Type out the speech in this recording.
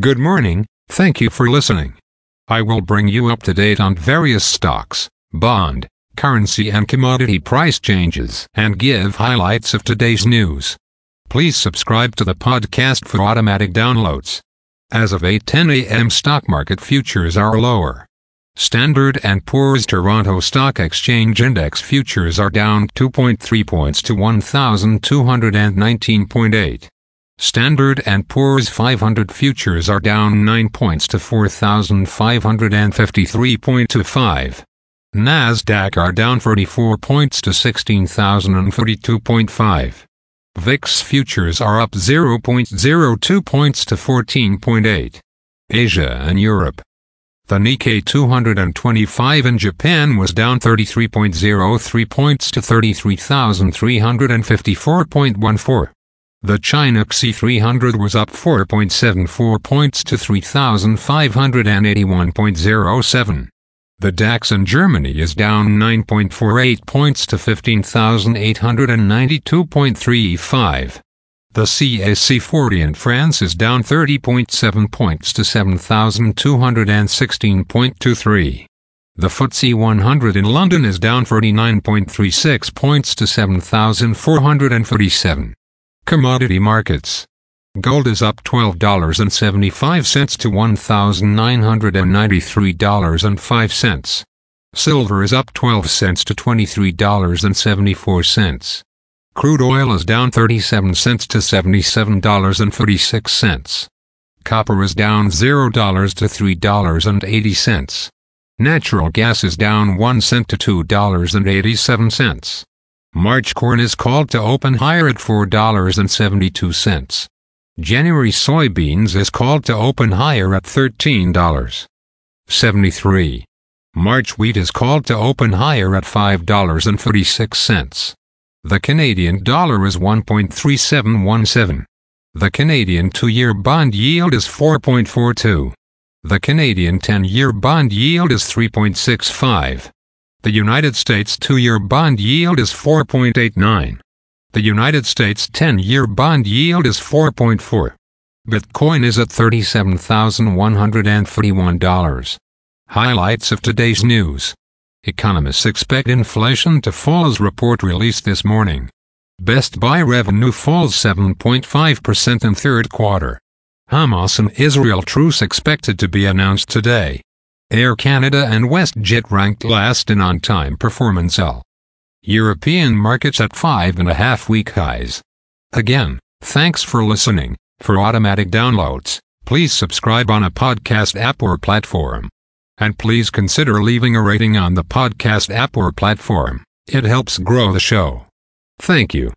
Good morning, thank you for listening. I will bring you up to date on various stocks, bond, currency and commodity price changes and give highlights of today's news. Please subscribe to the podcast for automatic downloads. As of 8:10 a.m. stock market futures are lower. Standard & Poor's Toronto Stock Exchange Index futures are down 2.3 points to 1219.8. Standard & Poor's 500 futures are down 9 points to 4553.25. Nasdaq are down 44 points to 16032.5. VIX futures are up 0.02 points to 14.8. Asia and Europe. The Nikkei 225 in Japan was down 33.03 points to 33,354.14. The China CSI 300 was up 4.74 points to 3,581.07. The DAX in Germany is down 9.48 points to 15,892.35. The CAC 40 in France is down 30.7 points to 7,216.23. The FTSE 100 in London is down 39.36 points to 7,437. Commodity markets. Gold is up $12.75 to $1,993.05. Silver is up 12 cents to $23.74. Crude oil is down 37 cents to $77.36. Copper is down $0 to $3.80. Natural gas is down 1 cent to $2.87. March corn is called to open higher at $4.72. January soybeans is called to open higher at $13.73. March wheat is called to open higher at $5.36. The Canadian dollar is 1.3717. The Canadian two-year bond yield is 4.42. The Canadian 10-year bond yield is 3.65. The United States two-year bond yield is 4.89. The United States 10-year bond yield is 4.4. Bitcoin is at $37,131. Highlights of today's news. Economists expect inflation to fall as report released this morning. Best Buy revenue falls 7.5% in third quarter. Hamas and Israel truce expected to be announced today. Air Canada and WestJet ranked last in on-time performance L. European markets at five and a half week highs. Again, thanks for listening. For automatic downloads, please subscribe on a podcast app or platform. And please consider leaving a rating on the podcast app or platform. It helps grow the show. Thank you.